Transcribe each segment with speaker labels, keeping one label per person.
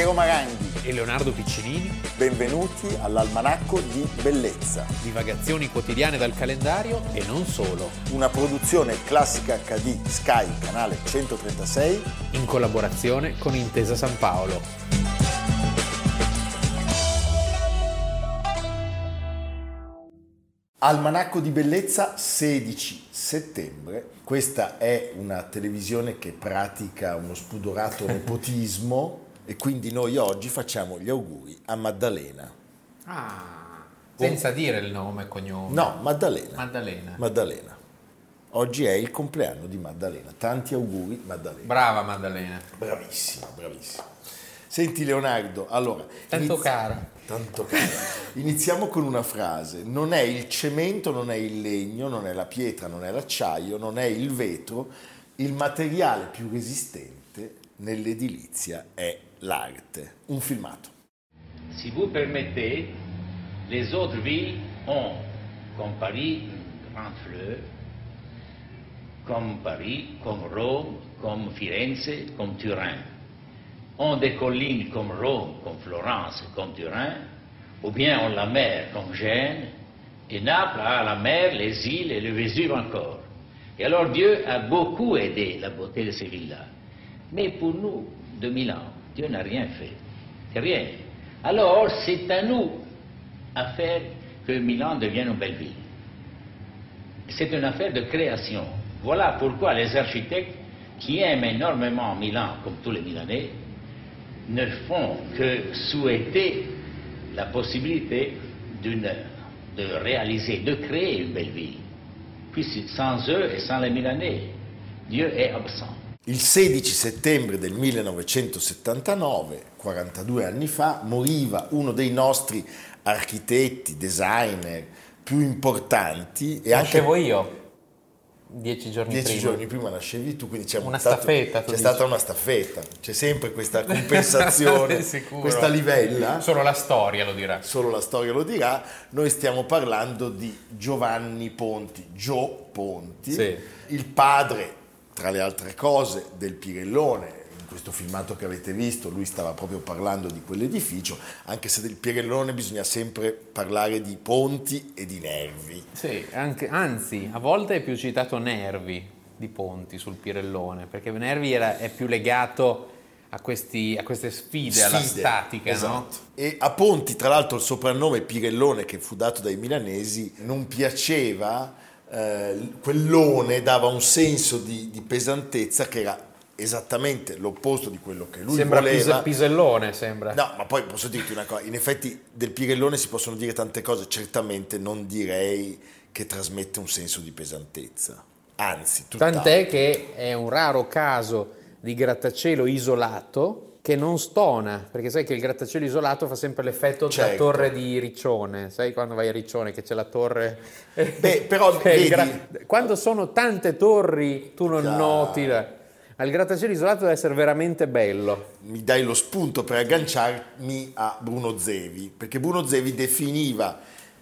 Speaker 1: Piero Maranghi
Speaker 2: e Leonardo Piccinini.
Speaker 1: Benvenuti all'Almanacco di Bellezza.
Speaker 2: Divagazioni quotidiane dal calendario e non solo.
Speaker 1: Una produzione classica HD Sky, canale 136.
Speaker 2: In collaborazione con Intesa San Paolo.
Speaker 1: Almanacco di Bellezza 16 settembre. Questa è una televisione che pratica uno spudorato nepotismo e quindi noi oggi facciamo gli auguri a Maddalena.
Speaker 2: Ah, senza dire il nome e cognome.
Speaker 1: No, Maddalena.
Speaker 2: Maddalena.
Speaker 1: Maddalena. Oggi è il compleanno di Maddalena. Tanti auguri, Maddalena.
Speaker 2: Brava Maddalena.
Speaker 1: Bravissima, bravissima. Senti Leonardo, allora...
Speaker 2: Tanto inizi- cara.
Speaker 1: Tanto cara. Iniziamo con una frase. Non è il cemento, non è il legno, non è la pietra, non è l'acciaio, non è il vetro. Il materiale più resistente nell'edilizia è l'arte. Un filmato.
Speaker 3: Si vous permettez, les autres villes ont, comme Paris, une grande fleuve, comme Paris, comme Rome, comme Firenze, comme Turin. Ont des collines comme Rome, comme Florence, comme Turin, ou bien ont la mer comme Gênes, et Naples a la mer, les îles et le Vésuve encore. Et alors Dieu a beaucoup aidé la beauté de ces villes-là. Mais pour nous, de Milan, Dieu n'a rien fait. Rien. Alors, c'est à nous à faire que Milan devienne une belle ville. C'est une affaire de création. Voilà pourquoi les architectes, qui aiment énormément Milan, comme tous les Milanais, ne font que souhaiter la possibilité d'une, de réaliser, de créer une belle ville. Puis sans eux et sans les Milanais, Dieu est absent.
Speaker 1: Il 16 settembre del 1979, 42 anni fa, moriva uno dei nostri architetti, designer più importanti e anche
Speaker 2: Nascevo io dieci giorni
Speaker 1: dieci
Speaker 2: prima.
Speaker 1: giorni prima nascevi tu, quindi c'è
Speaker 2: Una
Speaker 1: stato-
Speaker 2: staffetta,
Speaker 1: C'è stata una staffetta, c'è sempre questa compensazione, questa livella.
Speaker 2: Solo la storia lo dirà.
Speaker 1: solo la storia lo dirà, noi stiamo parlando di Giovanni Ponti, Gio Ponti,
Speaker 2: Sì.
Speaker 1: il padre, tra le altre cose, del Pirellone. In questo filmato che avete visto, lui stava proprio parlando di quell'edificio, anche se del Pirellone bisogna sempre parlare di ponti e di nervi.
Speaker 2: Sì, anche- anzi, a volte è più citato Nervi di Ponti sul Pirellone, perché Nervi era- è più legato a, questi- a queste sfide, alla
Speaker 1: Sfide,
Speaker 2: statica,
Speaker 1: esatto.
Speaker 2: no?
Speaker 1: E a Ponti, tra l'altro, il soprannome Pirellone che fu dato dai milanesi non piaceva, eh, quell'one dava un senso di, di pesantezza che era esattamente l'opposto di quello che lui
Speaker 2: Sembra
Speaker 1: voleva.
Speaker 2: pise- pisellone, sembra.
Speaker 1: No, ma poi posso dirti una cosa, in effetti del Pirellone si possono dire tante cose, certamente non direi che trasmette un senso di pesantezza, anzi, tutt'altro.
Speaker 2: Tant'è che è un raro caso di grattacielo isolato che non stona, perché sai che il grattacielo isolato fa sempre l'effetto
Speaker 1: Certo.
Speaker 2: torre di Riccione, sai quando vai a Riccione che c'è la torre...
Speaker 1: Beh, però
Speaker 2: Cioè,
Speaker 1: vedi-
Speaker 2: Quando sono tante torri tu non
Speaker 1: Chiaro.
Speaker 2: noti... la- Ma il grattacielo isolato deve essere veramente bello.
Speaker 1: mi dai lo spunto per agganciarmi a Bruno Zevi, perché Bruno Zevi definiva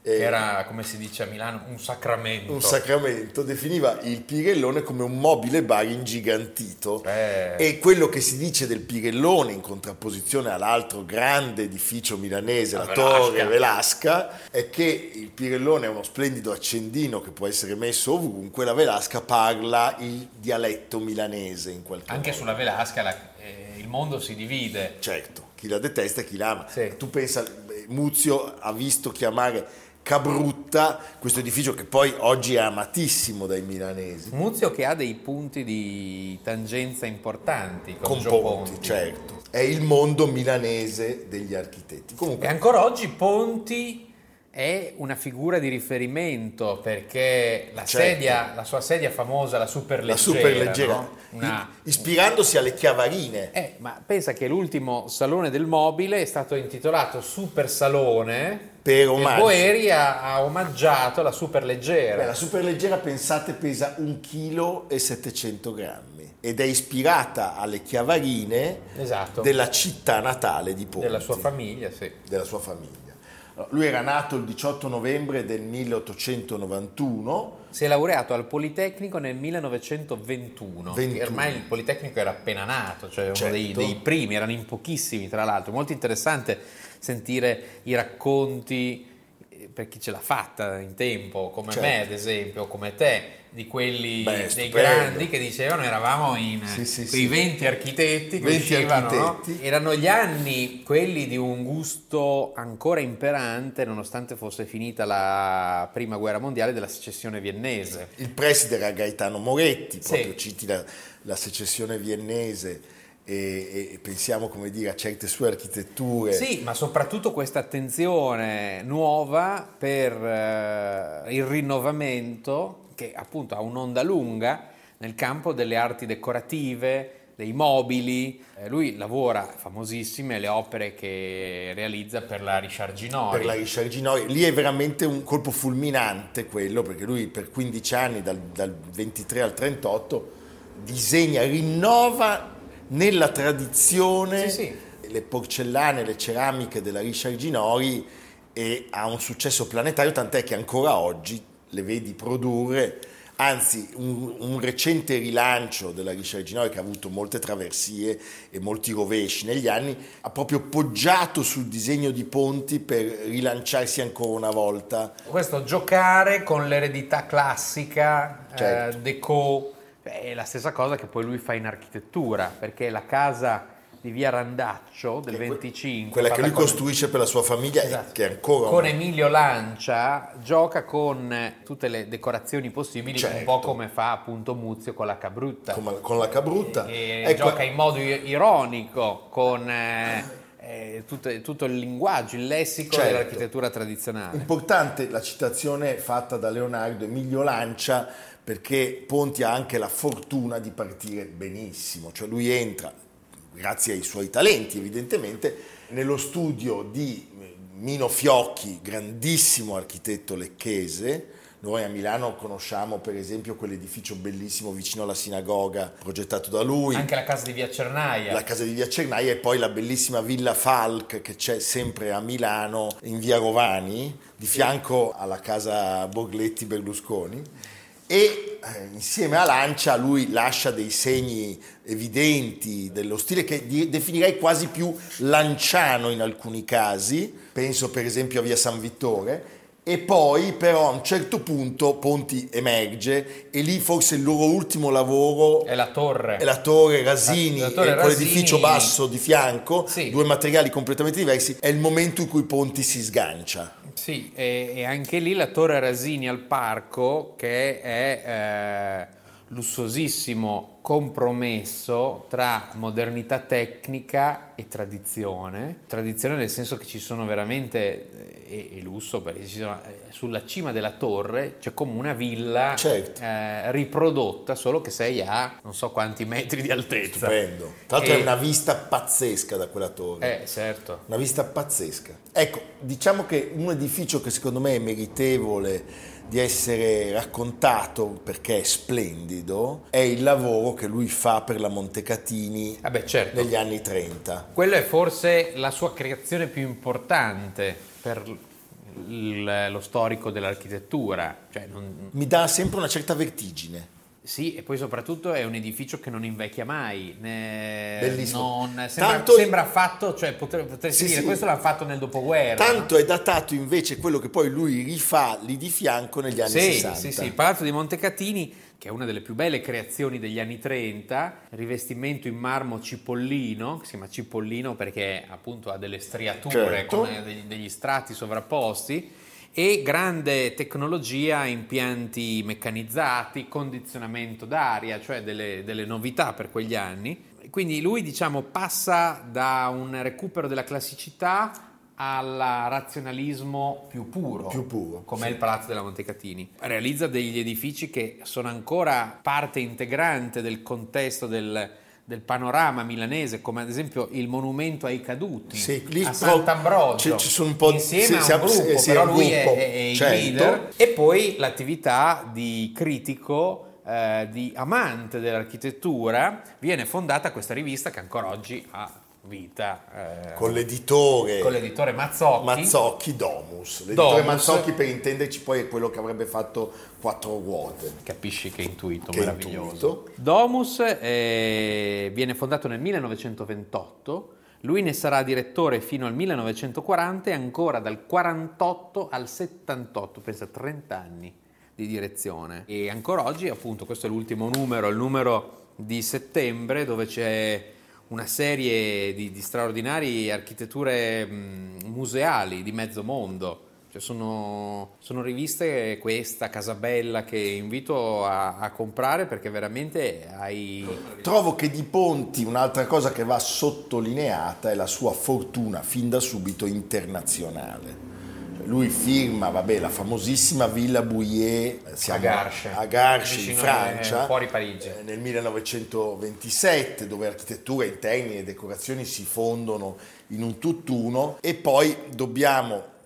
Speaker 1: eh,
Speaker 2: Era, come si dice a Milano, un sacramento.
Speaker 1: un sacramento, definiva il Pirellone come un mobile bar ingigantito
Speaker 2: Eh.
Speaker 1: e quello che si dice del Pirellone in contrapposizione all'altro grande edificio milanese, la,
Speaker 2: La
Speaker 1: Torre
Speaker 2: Velasca.
Speaker 1: Velasca, è che il Pirellone è uno splendido accendino che può essere messo ovunque, la Velasca parla il dialetto milanese in qualche
Speaker 2: Anche
Speaker 1: modo.
Speaker 2: sulla Velasca la- eh, il mondo si divide.
Speaker 1: Certo, chi la detesta e chi la ama.
Speaker 2: Sì.
Speaker 1: Tu pensa, eh, Muzio ha visto chiamare Cabrutta questo edificio che poi oggi è amatissimo dai milanesi.
Speaker 2: Muzio che ha dei punti di tangenza importanti con,
Speaker 1: Con Ponti,
Speaker 2: Ponti.
Speaker 1: certo. È il mondo milanese degli architetti.
Speaker 2: E
Speaker 1: Comunque,
Speaker 2: ancora oggi Ponti è una figura di riferimento perché la,
Speaker 1: Certo.
Speaker 2: sedia, la sua sedia famosa, la superleggera,
Speaker 1: la superleggera,
Speaker 2: no? Una-
Speaker 1: ispirandosi alle chiavarine.
Speaker 2: Eh, ma pensa che l'ultimo salone del mobile è stato intitolato Super Salone
Speaker 1: Per
Speaker 2: e
Speaker 1: omaggio.
Speaker 2: Boeri ha, ha omaggiato la superleggera.
Speaker 1: Beh, la superleggera, pensate, pesa 1 kg e 700 grammi ed è ispirata alle chiavarine
Speaker 2: Esatto.
Speaker 1: della città natale di Ponti.
Speaker 2: della sua famiglia, sì.
Speaker 1: della sua famiglia. Lui era nato il 18 novembre del 1891.
Speaker 2: Si è laureato al Politecnico nel 1921.
Speaker 1: 21.
Speaker 2: Ormai il Politecnico era appena nato, cioè uno
Speaker 1: Certo.
Speaker 2: dei, dei primi, erano in pochissimi tra l'altro. Molto interessante sentire i racconti per chi ce l'ha fatta in tempo, come
Speaker 1: Certo.
Speaker 2: me ad esempio, come te, di quelli
Speaker 1: Beh,
Speaker 2: dei grandi che dicevano eravamo in
Speaker 1: Sì, sì,
Speaker 2: quei
Speaker 1: sì.
Speaker 2: 20 architetti che
Speaker 1: 20
Speaker 2: uscivano, no?
Speaker 1: architetti.
Speaker 2: Erano gli anni quelli di un gusto ancora imperante, nonostante fosse finita la prima guerra mondiale, della secessione viennese.
Speaker 1: Il preside era Gaetano Moretti, proprio citi la, la secessione viennese e, e pensiamo come dire, a certe sue architetture.
Speaker 2: Sì, ma soprattutto questa attenzione nuova per eh, il rinnovamento che appunto ha un'onda lunga nel campo delle arti decorative, dei mobili. Eh, lui lavora famosissime le opere che realizza per la Richard Ginori.
Speaker 1: per la Richard Ginori. Lì è veramente un colpo fulminante quello, perché lui per 15 anni, dal, dal 23 al 38, disegna, rinnova nella tradizione
Speaker 2: Sì,
Speaker 1: le porcellane, le ceramiche della Richard Ginori e ha un successo planetario, tant'è che ancora oggi le vedi produrre. Anzi, un, un recente rilancio della Richard Ginori che ha avuto molte traversie e molti rovesci negli anni, ha proprio poggiato sul disegno di ponti per rilanciarsi ancora una volta.
Speaker 2: Questo giocare con l'eredità classica,
Speaker 1: Certo.
Speaker 2: eh, deco, è la stessa cosa che poi lui fa in architettura, perché la casa di via Randaccio del
Speaker 1: Che è que-
Speaker 2: 25,
Speaker 1: Quella che lui
Speaker 2: con-
Speaker 1: costruisce per la sua famiglia, e
Speaker 2: Esatto.
Speaker 1: che ancora
Speaker 2: con Emilio Lancia gioca con eh, tutte le decorazioni possibili, un
Speaker 1: Certo.
Speaker 2: po' come fa appunto Muzio con la Cabrutta.
Speaker 1: con, con la cabrutta.
Speaker 2: E
Speaker 1: Ecco,
Speaker 2: gioca in modo ironico con eh, eh, tutto, tutto il linguaggio, il lessico
Speaker 1: Certo.
Speaker 2: dell'architettura tradizionale.
Speaker 1: Importante la citazione fatta da Leonardo Emilio Lancia perché Ponti ha anche la fortuna di partire benissimo, cioè lui entra, grazie ai suoi talenti evidentemente, nello studio di Mino Fiocchi, grandissimo architetto lecchese. Noi a Milano conosciamo per esempio quell'edificio bellissimo vicino alla sinagoga progettato da lui.
Speaker 2: Anche la casa di via Cernaia.
Speaker 1: la casa di via Cernaia e poi la bellissima villa Falk che c'è sempre a Milano in via Rovani, di fianco alla casa Borgletti Berlusconi. E eh, insieme a Lancia lui lascia dei segni evidenti dello stile che di- definirei quasi più lanciano in alcuni casi, penso per esempio a via San Vittore, e poi però a un certo punto Ponti emerge e lì forse il loro ultimo lavoro
Speaker 2: È la torre.
Speaker 1: è la torre Rasini
Speaker 2: La- la torre
Speaker 1: con l'edificio
Speaker 2: Rasini-
Speaker 1: basso di fianco,
Speaker 2: Sì.
Speaker 1: due materiali completamente diversi, è il momento in cui Ponti si sgancia.
Speaker 2: Sì, e, e anche lì la Torre Rasini al parco, che è eh, lussuosissimo compromesso tra modernità tecnica e tradizione. Tradizione nel senso che ci sono veramente, eh, e, e lusso, perché ci sono, eh, sulla cima della torre c'è come una villa
Speaker 1: Certo.
Speaker 2: eh, riprodotta, solo che sei a non so quanti metri di altezza.
Speaker 1: Stupendo. Tra l'altro
Speaker 2: E-
Speaker 1: è una vista pazzesca da quella torre.
Speaker 2: Eh, certo.
Speaker 1: Una vista pazzesca. Ecco, diciamo che un edificio che secondo me è meritevole di essere raccontato perché è splendido è il lavoro che lui fa per la Montecatini
Speaker 2: Vabbè, certo.
Speaker 1: negli anni 30.
Speaker 2: Quello è forse la sua creazione più importante per il- lo storico dell'architettura. Cioè, non-
Speaker 1: Mi dà sempre una certa vertigine.
Speaker 2: Sì, e poi soprattutto è un edificio che non invecchia mai. ne-
Speaker 1: Bellissimo.
Speaker 2: non- sembra,
Speaker 1: Tanto-
Speaker 2: sembra fatto, cioè potre- potresti
Speaker 1: Sì,
Speaker 2: dire,
Speaker 1: sì.
Speaker 2: questo l'hanno fatto nel dopoguerra.
Speaker 1: Tanto è datato invece quello che poi lui rifà lì di fianco negli anni
Speaker 2: Sì,
Speaker 1: 60.
Speaker 2: sì, sì, il Palazzo di Montecatini, che è una delle più belle creazioni degli anni 30, rivestimento in marmo cipollino, che si chiama cipollino perché appunto ha delle striature
Speaker 1: Certo.
Speaker 2: con eh, degli strati sovrapposti e grande tecnologia, impianti meccanizzati, condizionamento d'aria, cioè delle, delle novità per quegli anni. Quindi lui diciamo passa da un recupero della classicità al razionalismo più puro,
Speaker 1: Più puro,
Speaker 2: come
Speaker 1: sì.
Speaker 2: il Palazzo della Montecatini. Realizza degli edifici che sono ancora parte integrante del contesto del, del panorama milanese, come ad esempio il monumento ai caduti
Speaker 1: Sì, lì
Speaker 2: a Sant'Ambrogio,
Speaker 1: ci- ci sono un po' di-
Speaker 2: insieme
Speaker 1: sì,
Speaker 2: a un gruppo,
Speaker 1: sì,
Speaker 2: però lui è,
Speaker 1: gruppo,
Speaker 2: è- è il
Speaker 1: certo.
Speaker 2: leader. E poi l'attività di critico eh, di amante dell'architettura viene fondata questa rivista che ancora oggi ha vita.
Speaker 1: eh, con l'editore.
Speaker 2: Con l'editore Mazzocchi.
Speaker 1: Mazzocchi Domus. L'editore Domus. Mazzocchi, per intenderci, poi è quello che avrebbe fatto quattro ruote.
Speaker 2: Capisci che intuito
Speaker 1: che
Speaker 2: meraviglioso.
Speaker 1: Intuito.
Speaker 2: Domus eh, viene fondato nel 1928. Lui ne sarà direttore fino al 1940 e ancora dal 48 al 78, pensa 30 anni di direzione. E ancora oggi, appunto, questo è l'ultimo numero, il numero di settembre, dove c'è una serie di, di straordinarie architetture mh, museali di mezzo mondo. Cioè sono, sono, riviste questa, Casabella, che invito a, a, comprare perché veramente hai...
Speaker 1: Trovo che di Ponti un'altra cosa che va sottolineata è la sua fortuna fin da subito internazionale lui firma vabbè, la famosissima Villa Bouillet
Speaker 2: a Garches,
Speaker 1: a Garches in Francia,
Speaker 2: fuori Parigi.
Speaker 1: Eh, nel 1927, dove architettura, interni e decorazioni si fondono in un tutt'uno. E poi dobbiamo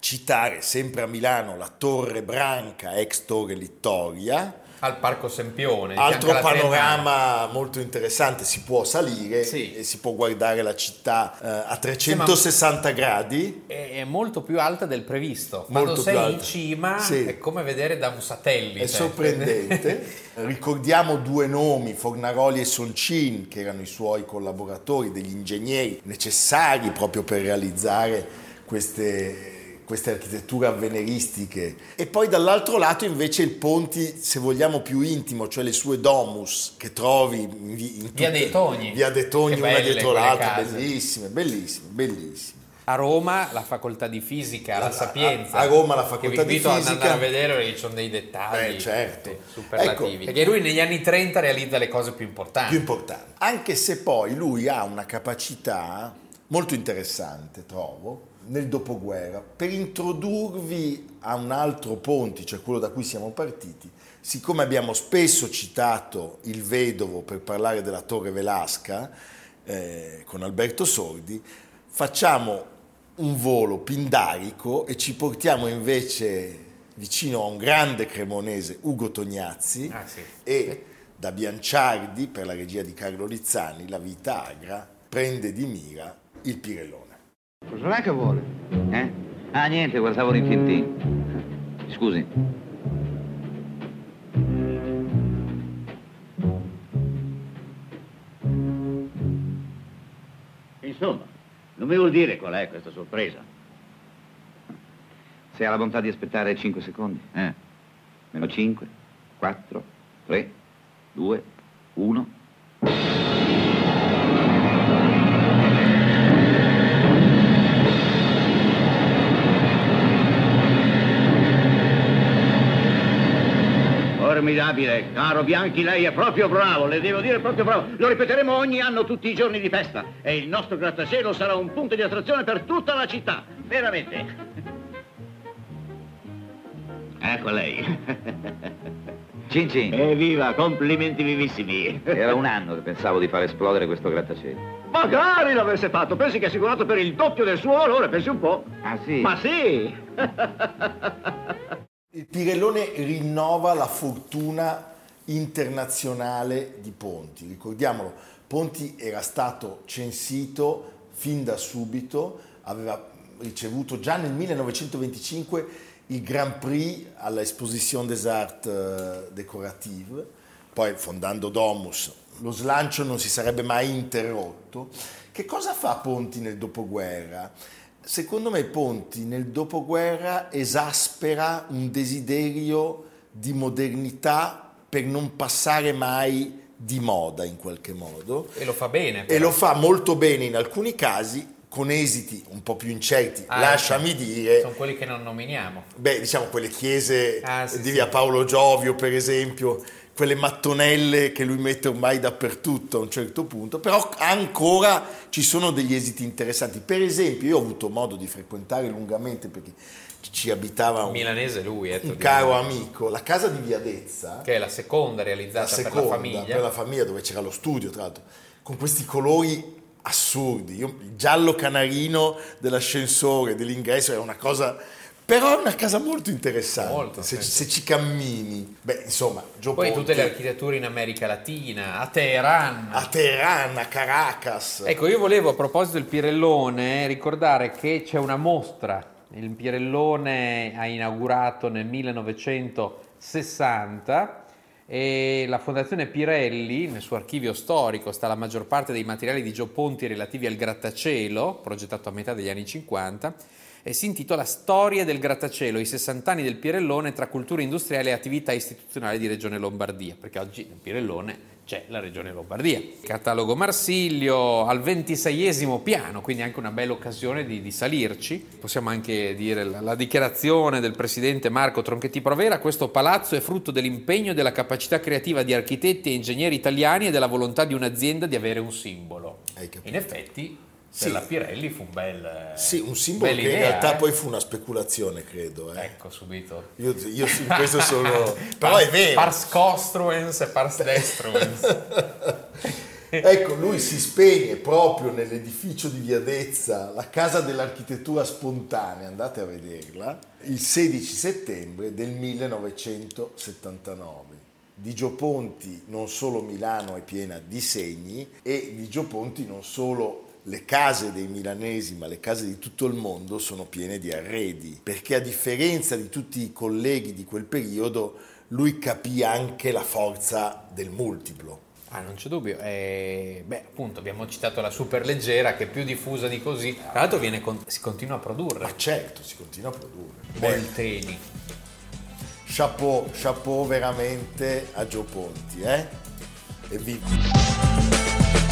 Speaker 1: citare sempre a Milano la Torre Branca, ex Torre Littoria,
Speaker 2: al Parco Sempione.
Speaker 1: Altro panorama molto interessante, si può salire sì. e si può guardare la città eh, a 360 sì, gradi.
Speaker 2: È molto più alta del previsto. Quando molto sei in cima sì. è come vedere da un satellite.
Speaker 1: È sorprendente. Ricordiamo due nomi, Fornaroli e Soncin, che erano i suoi collaboratori, degli ingegneri necessari proprio per realizzare queste queste architetture avveniristiche. E poi dall'altro lato invece il Ponti, se vogliamo più intimo, cioè le sue domus che trovi in, in tutte,
Speaker 2: via dei Togni,
Speaker 1: via dei Togni una dietro l'altra, bellissime, bellissime, bellissime.
Speaker 2: A Roma la facoltà di fisica, la, la Sapienza.
Speaker 1: A, a, Roma la facoltà di fisica.
Speaker 2: Ad andare a vedere perché ci sono dei dettagli
Speaker 1: eh, certo.
Speaker 2: superlativi. Ecco, perché lui negli anni 30 realizza le cose più importanti.
Speaker 1: Più importanti. Anche se poi lui ha una capacità molto interessante, trovo, nel dopoguerra per introdurvi a un altro ponte, cioè quello da cui siamo partiti. Siccome abbiamo spesso citato il vedovo per parlare della Torre Velasca eh, con Alberto Sordi, facciamo un volo pindarico e ci portiamo invece vicino a un grande cremonese, Ugo Tognazzi,
Speaker 2: ah, sì.
Speaker 1: e da Bianciardi, per la regia di Carlo Lizzani, La vita agra, prende di mira il Pirellone.
Speaker 4: Cos'è che vuole? Eh? Ah, niente, guardavo Rintintin. Scusi.
Speaker 5: Insomma, non mi vuol dire qual è questa sorpresa?
Speaker 4: Se ha la bontà di aspettare 5 secondi.
Speaker 5: Eh.
Speaker 4: Meno 5, 4, 3, 2, 1.
Speaker 5: Formidabile, caro Bianchi, lei è proprio bravo, le devo dire proprio bravo. Lo ripeteremo ogni anno tutti i giorni di festa e il nostro grattacielo sarà un punto di attrazione per tutta la città, veramente. Ecco lei.
Speaker 4: Cin cin.
Speaker 5: Evviva, complimenti vivissimi.
Speaker 4: Era un anno che pensavo di far esplodere questo grattacielo.
Speaker 5: Magari l'avesse fatto, pensi che è assicurato per il doppio del suo valore, pensi un po'.
Speaker 4: Ah sì?
Speaker 5: Ma sì!
Speaker 1: Il Pirellone rinnova la fortuna internazionale di Ponti. Ricordiamolo, Ponti era stato censito fin da subito, aveva ricevuto già nel 1925 il Grand Prix all'Exposition des Arts euh, Décorative, poi fondando Domus lo slancio non si sarebbe mai interrotto. Che cosa fa Ponti nel dopoguerra? Secondo me Ponti nel dopoguerra esaspera un desiderio di modernità per non passare mai di moda in qualche modo.
Speaker 2: E lo fa bene. Però.
Speaker 1: E lo fa molto bene in alcuni casi, con esiti un po' più incerti, ah, lasciami ecco. dire.
Speaker 2: Sono quelli che non nominiamo.
Speaker 1: Beh, diciamo quelle chiese ah, sì, di via sì. Paolo Giovio, per esempio, quelle mattonelle che lui mette ormai dappertutto a un certo punto, però ancora ci sono degli esiti interessanti. Per esempio, io ho avuto modo di frequentare lungamente perché ci abitava un,
Speaker 2: milanese lui, eh,
Speaker 1: un caro amico, la casa di Viadezza,
Speaker 2: che è la seconda realizzata la seconda, per la famiglia,
Speaker 1: per la famiglia dove c'era lo studio, tra l'altro, con questi colori assurdi. Io, il giallo canarino dell'ascensore, dell'ingresso era una cosa Però è una casa molto interessante,
Speaker 2: Molto,
Speaker 1: se, se ci cammini. Beh, insomma, Gio
Speaker 2: Poi
Speaker 1: Ponte,
Speaker 2: tutte le architetture in America Latina, a Teheran.
Speaker 1: a Teheran, a Caracas.
Speaker 2: Ecco, io volevo a proposito del Pirellone ricordare che c'è una mostra. Il Pirellone ha inaugurato nel 1960 e la Fondazione Pirelli, nel suo archivio storico, sta la maggior parte dei materiali di Gio Ponti relativi al grattacielo, progettato a metà degli anni 50, e si intitola Storia del grattacielo, i 60 anni del Pirellone tra cultura industriale e attività istituzionali di Regione Lombardia, perché oggi nel Pirellone c'è la Regione Lombardia. Catalogo Marsiglio al 26esimo piano, quindi anche una bella occasione di, di salirci. Possiamo anche dire la, la dichiarazione del presidente Marco Tronchetti Provera, questo palazzo è frutto dell'impegno e della capacità creativa di architetti e ingegneri italiani e della volontà di un'azienda di avere un simbolo. In effetti,
Speaker 1: Sì.
Speaker 2: per la Pirelli fu un bel...
Speaker 1: Sì, un simbolo che
Speaker 2: bella
Speaker 1: in
Speaker 2: idea,
Speaker 1: realtà
Speaker 2: eh.
Speaker 1: poi fu una speculazione, credo. eh.
Speaker 2: Ecco, subito.
Speaker 1: Io, io in questo sono... Però è vero.
Speaker 2: Pars costruens e pars destruens.
Speaker 1: Ecco, lui si spegne proprio nell'edificio di Viadezza, la casa dell'architettura spontanea, andate a vederla, il 16 settembre del 1979. Di Gio Ponti non solo Milano è piena di segni e di Gio Ponti non solo le case dei milanesi, ma le case di tutto il mondo sono piene di arredi, perché a differenza di tutti i colleghi di quel periodo, lui capì anche la forza del multiplo.
Speaker 2: Ah, non c'è dubbio. Eh, beh, appunto, abbiamo citato la superleggera che è più diffusa di così. Tra l'altro viene con- si continua a produrre.
Speaker 1: Ma certo, si continua a produrre.
Speaker 2: Molteni.
Speaker 1: Chapeau, chapeau veramente a Gio Ponti, eh? Evviva!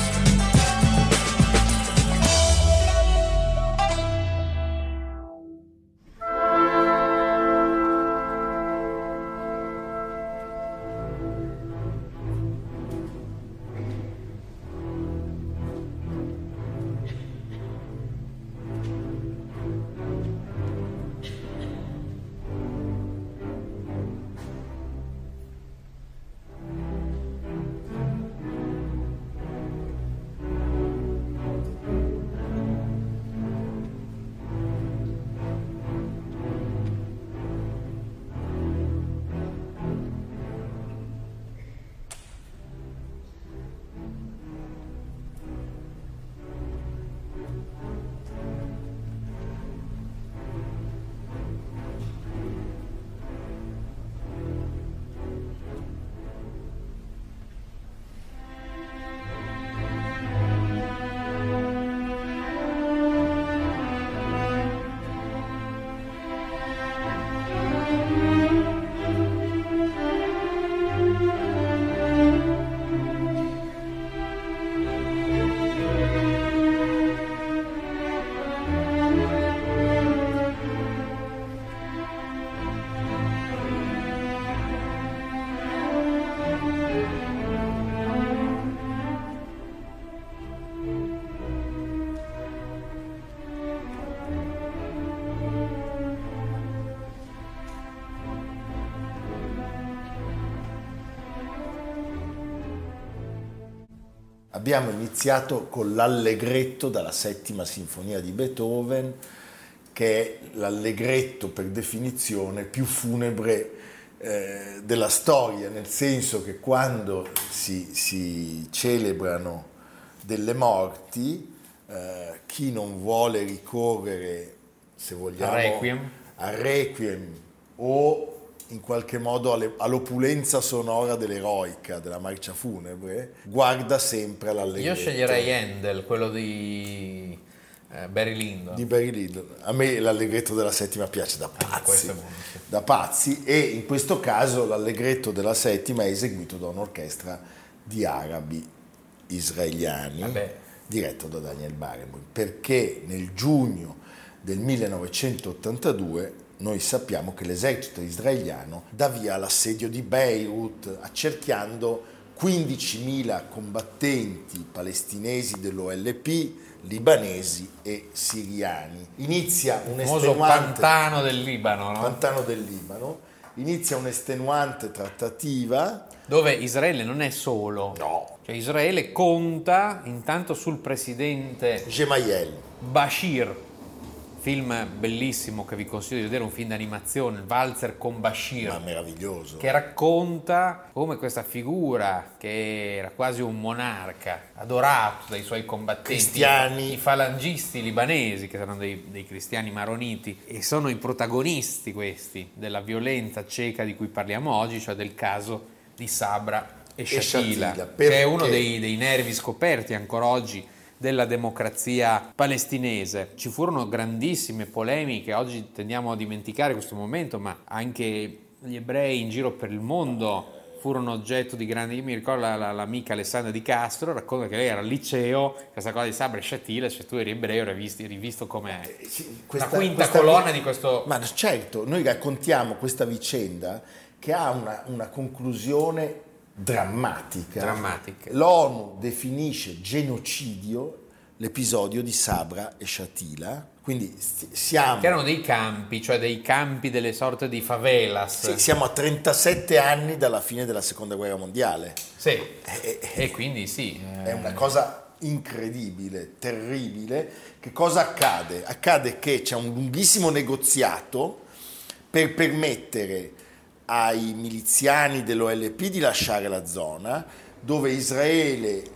Speaker 1: Abbiamo iniziato con l'allegretto dalla settima sinfonia di Beethoven, che è l'allegretto per definizione più funebre eh, della storia, nel senso che quando si, si celebrano delle morti, eh, chi non vuole ricorrere, se vogliamo,
Speaker 2: Al requiem.
Speaker 1: al requiem o in qualche modo alle- all'opulenza sonora dell'eroica, della marcia funebre, guarda sempre all'allegretto.
Speaker 2: Io sceglierei Handel, quello di eh, Barry Lyndon.
Speaker 1: di Barry Lyndon. A me l'allegretto della settima piace da
Speaker 2: questo
Speaker 1: pazzi,
Speaker 2: sì.
Speaker 1: da pazzi e in questo caso l'allegretto della settima è eseguito da un'orchestra di arabi israeliani
Speaker 2: Vabbè.
Speaker 1: diretto da Daniel Barenboim perché nel giugno del 1982 noi sappiamo che l'esercito israeliano dà via all'assedio di Beirut accerchiando 15.000 combattenti palestinesi dell'OLP, libanesi e siriani. Inizia un estenuante
Speaker 2: pantano del Libano, no?
Speaker 1: pantano del Libano, inizia un'estenuante trattativa
Speaker 2: dove Israele non è solo.
Speaker 1: No.
Speaker 2: Cioè Israele conta intanto sul presidente
Speaker 1: Gemayel.
Speaker 2: Bashir film bellissimo che vi consiglio di vedere, un film d'animazione, il Valzer con Bashir.
Speaker 1: Ma meraviglioso.
Speaker 2: Che racconta come questa figura, che era quasi un monarca, adorato dai suoi combattenti,
Speaker 1: Cristiani.
Speaker 2: i falangisti libanesi, che erano dei, dei cristiani maroniti, e sono i protagonisti questi della violenza cieca di cui parliamo oggi, cioè del caso di Sabra e Shatila,
Speaker 1: Shatila,
Speaker 2: che è uno dei, dei nervi scoperti ancora oggi della democrazia palestinese. Ci furono grandissime polemiche, oggi tendiamo a dimenticare questo momento, ma anche gli ebrei in giro per il mondo furono oggetto di grandi... Io mi ricordo la- la- l'amica Alessandra Di Castro, racconta che lei era al liceo, questa cosa di Sabra e Shatila, cioè tu eri ebreo, eri visto, eri visto come
Speaker 1: Eh, Sì,
Speaker 2: la quinta colonna di questo...
Speaker 1: Ma certo, noi raccontiamo questa vicenda che ha una, una conclusione drammatica.
Speaker 2: Drammatica.
Speaker 1: L'ONU definisce genocidio l'episodio di Sabra e Shatila, quindi siamo,
Speaker 2: Che erano dei campi, cioè dei campi delle sorte di favelas.
Speaker 1: sì, siamo a 37 anni dalla fine della seconda guerra mondiale.
Speaker 2: Sì.
Speaker 1: Eh,
Speaker 2: E quindi sì.
Speaker 1: È
Speaker 2: eh,
Speaker 1: una cosa incredibile, terribile. Che cosa accade? Accade che c'è un lunghissimo negoziato per permettere ai miliziani dell'OLP di lasciare la zona, dove Israele eh,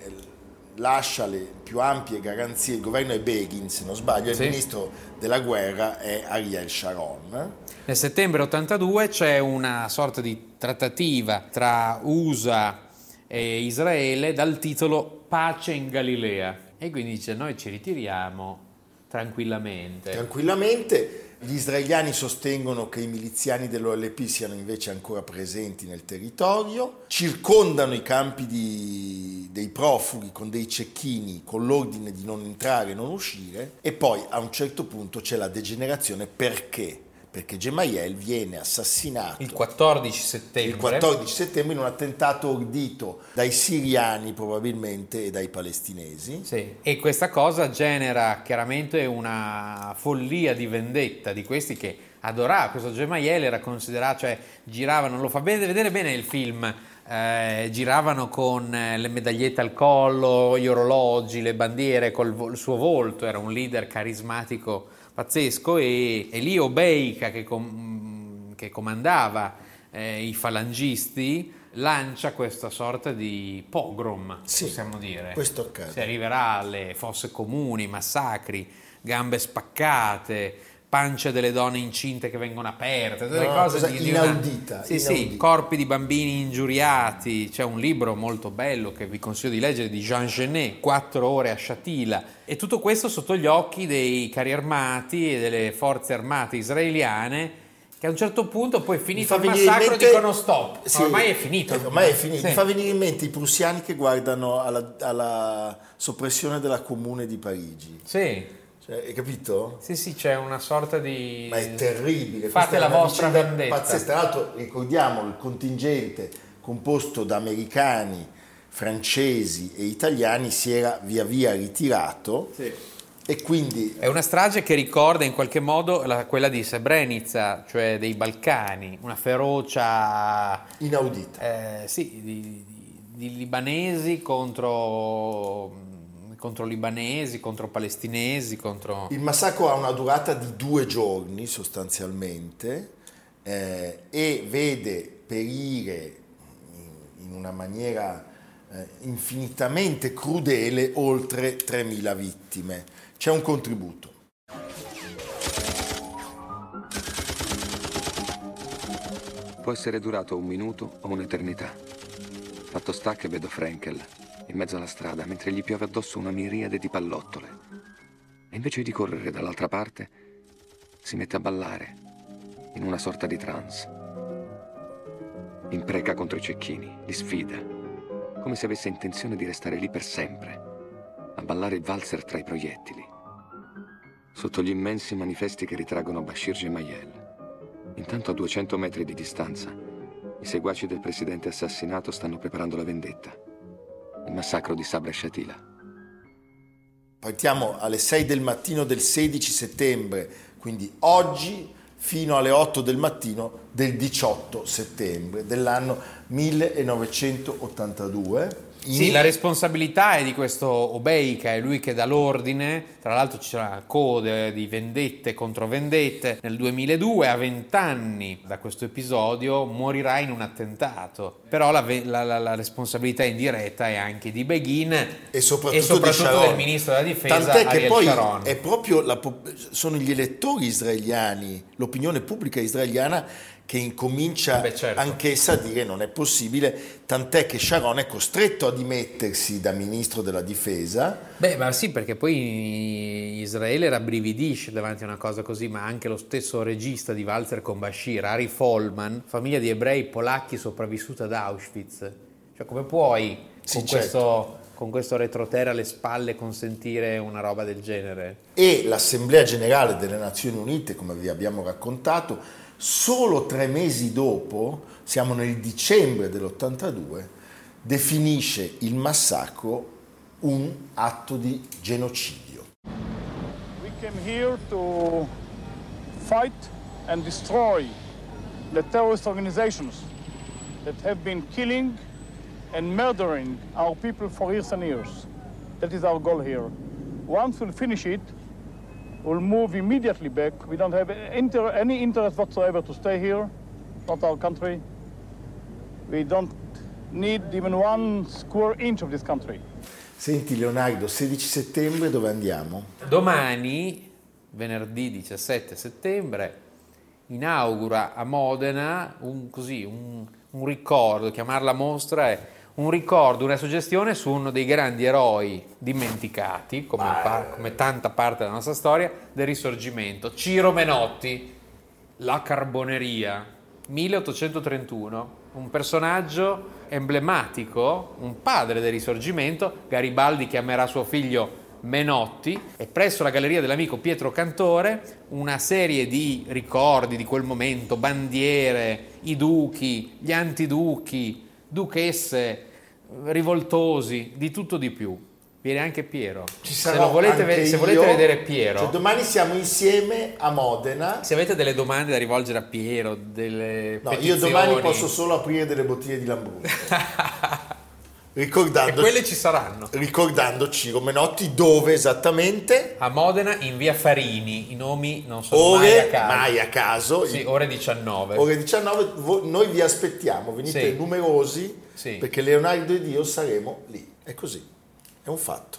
Speaker 1: lascia le più ampie garanzie, il governo è Begin se non sbaglio,
Speaker 2: Sì.
Speaker 1: il ministro della guerra è Ariel Sharon.
Speaker 2: Nel settembre 82 c'è una sorta di trattativa tra USA e Israele dal titolo Pace in Galilea e quindi dice noi ci ritiriamo tranquillamente.
Speaker 1: Tranquillamente gli israeliani sostengono che i miliziani dell'OLP siano invece ancora presenti nel territorio, circondano i campi di- dei profughi con dei cecchini con l'ordine di non entrare e non uscire e poi a un certo punto c'è la degenerazione perché? Perché Gemayel viene assassinato
Speaker 2: Il 14 settembre
Speaker 1: il 14 settembre in un attentato ordito dai siriani probabilmente e dai palestinesi.
Speaker 2: Sì, e questa cosa genera chiaramente una follia di vendetta di questi che adoravano. Questo Gemayel era considerato, cioè giravano, lo fa bene, vedere bene il film, eh, giravano con eh, le medagliette al collo, gli orologi, le bandiere, col vo- il suo volto, era un leader carismatico pazzesco e Elio Beika che, com- che comandava eh, i falangisti lancia questa sorta di pogrom,
Speaker 1: Sì,
Speaker 2: possiamo dire.
Speaker 1: questo accade.
Speaker 2: Si arriverà alle fosse comuni, massacri, gambe spaccate, pance delle donne incinte che vengono aperte, delle
Speaker 1: No,
Speaker 2: cose di, di una-
Speaker 1: inaudita,
Speaker 2: Sì, sì,
Speaker 1: inaudita.
Speaker 2: corpi di bambini ingiuriati. C'è un libro molto bello che vi consiglio di leggere di Jean Genet, Quattro ore a Shatila. E tutto questo sotto gli occhi dei carri armati e delle forze armate israeliane che a un certo punto poi finito il massacro
Speaker 1: mente-
Speaker 2: dicono stop,
Speaker 1: Sì,
Speaker 2: ormai è finito.
Speaker 1: eh, Ormai è finito.
Speaker 2: Sì.
Speaker 1: Mi fa venire in mente i prussiani che guardano alla, alla soppressione della comune di Parigi.
Speaker 2: Sì.
Speaker 1: Cioè, hai capito?
Speaker 2: Sì, sì, c'è una sorta di...
Speaker 1: Ma è terribile.
Speaker 2: Fate
Speaker 1: Questa
Speaker 2: la vostra vendetta.
Speaker 1: Pazzesca. Tra l'altro ricordiamo il contingente composto da americani, francesi e italiani si era via via ritirato e quindi
Speaker 2: È una strage che ricorda in qualche modo la- quella di Srebrenica, cioè dei Balcani, una ferocia
Speaker 1: inaudita.
Speaker 2: eh, sì, di, di- di libanesi contro, contro libanesi, contro palestinesi, contro...
Speaker 1: Il massacro ha una durata di due giorni sostanzialmente eh, e vede perire in, una maniera eh, infinitamente crudele oltre 3.000 vittime. C'è un contributo.
Speaker 6: Può essere durato un minuto o un'eternità. Fatto sta che vedo Frankel in mezzo alla strada mentre gli piove addosso una miriade di pallottole. E invece di correre dall'altra parte, si mette a ballare in una sorta di trance. Impreca contro i cecchini, li sfida, come se avesse intenzione di restare lì per sempre, a ballare il valzer tra i proiettili, sotto gli immensi manifesti che ritraggono Bashir Gemayel. Intanto a 200 metri di distanza, i seguaci del presidente assassinato stanno preparando la vendetta. Il massacro di Sabra e Shatila.
Speaker 1: Partiamo alle 6 del mattino del 16 settembre, quindi oggi fino alle 8 del mattino del 18 settembre dell'anno 1982.
Speaker 2: Sì, la responsabilità è di questo Obeica, è lui che dà l'ordine, tra l'altro ci c'era code di vendette contro vendette, nel 2002 a 20 anni da questo episodio morirà in un attentato, però la, la, la, la responsabilità indiretta è anche di Beghin
Speaker 1: e soprattutto,
Speaker 2: e soprattutto
Speaker 1: di
Speaker 2: del ministro della difesa
Speaker 1: Tant'è che
Speaker 2: Ariel
Speaker 1: poi
Speaker 2: Sharon.
Speaker 1: è proprio sono gli elettori israeliani, l'opinione pubblica israeliana che incomincia
Speaker 2: Beh, certo.
Speaker 1: anch'essa a dire non è possibile, tant'è che Sharon è costretto a dimettersi da ministro della difesa.
Speaker 2: Beh, ma sì, perché poi Israele rabbrividisce davanti a una cosa così, ma anche lo stesso regista di Walzer con Bashir, Ari Folman, famiglia di ebrei polacchi sopravvissuta ad Auschwitz. Cioè, come puoi
Speaker 1: Sì,
Speaker 2: con,
Speaker 1: certo.
Speaker 2: questo, con questo retroterra alle spalle consentire una roba del genere?
Speaker 1: E l'Assemblea Generale delle Nazioni Unite, come vi abbiamo raccontato, solo tre mesi dopo, siamo nel dicembre dell'82, definisce il massacro un atto di genocidio.
Speaker 7: We came here to fight and destroy the terrorist organizations that have been killing and murdering our people for years and years. That is our goal here. Once we'll finish it, we'll move immediately back. We don't have inter- any interest whatsoever to stay here, not our country. We don't need even one square inch of this country.
Speaker 1: Senti Leonardo, 16 settembre dove andiamo?
Speaker 2: Domani, venerdì 17 settembre, inaugura a Modena un, così, un, un ricordo, chiamarla mostra è un ricordo, una suggestione su uno dei grandi eroi dimenticati, come, pa- come tanta parte della nostra storia, del risorgimento, Ciro Menotti, la carboneria, 1831, un personaggio emblematico, un padre del risorgimento, Garibaldi chiamerà suo figlio Menotti e presso la galleria dell'amico Pietro Cantore una serie di ricordi di quel momento, bandiere, i duchi, gli antiduchi, duchesse, rivoltosi, di tutto di più. Viene anche Piero. Se, volete,
Speaker 1: anche
Speaker 2: se volete
Speaker 1: io.
Speaker 2: vedere Piero,
Speaker 1: Cioè, domani siamo insieme a Modena.
Speaker 2: se avete delle domande da rivolgere a Piero, delle
Speaker 1: No, io
Speaker 2: petizioni,
Speaker 1: domani posso solo aprire delle bottiglie di Lambrusco.
Speaker 2: e
Speaker 1: Ricordando,
Speaker 2: quelle ci saranno.
Speaker 1: ricordando Ciro Menotti dove esattamente?
Speaker 2: A Modena in via Farini, i nomi non sono mai a
Speaker 1: Ore,
Speaker 2: caso.
Speaker 1: mai a caso.
Speaker 2: Sì, ore 19.
Speaker 1: Ore 19, vo- noi vi aspettiamo, venite
Speaker 2: Sì.
Speaker 1: numerosi
Speaker 2: Sì.
Speaker 1: perché Leonardo ed io saremo lì. È così, è un fatto.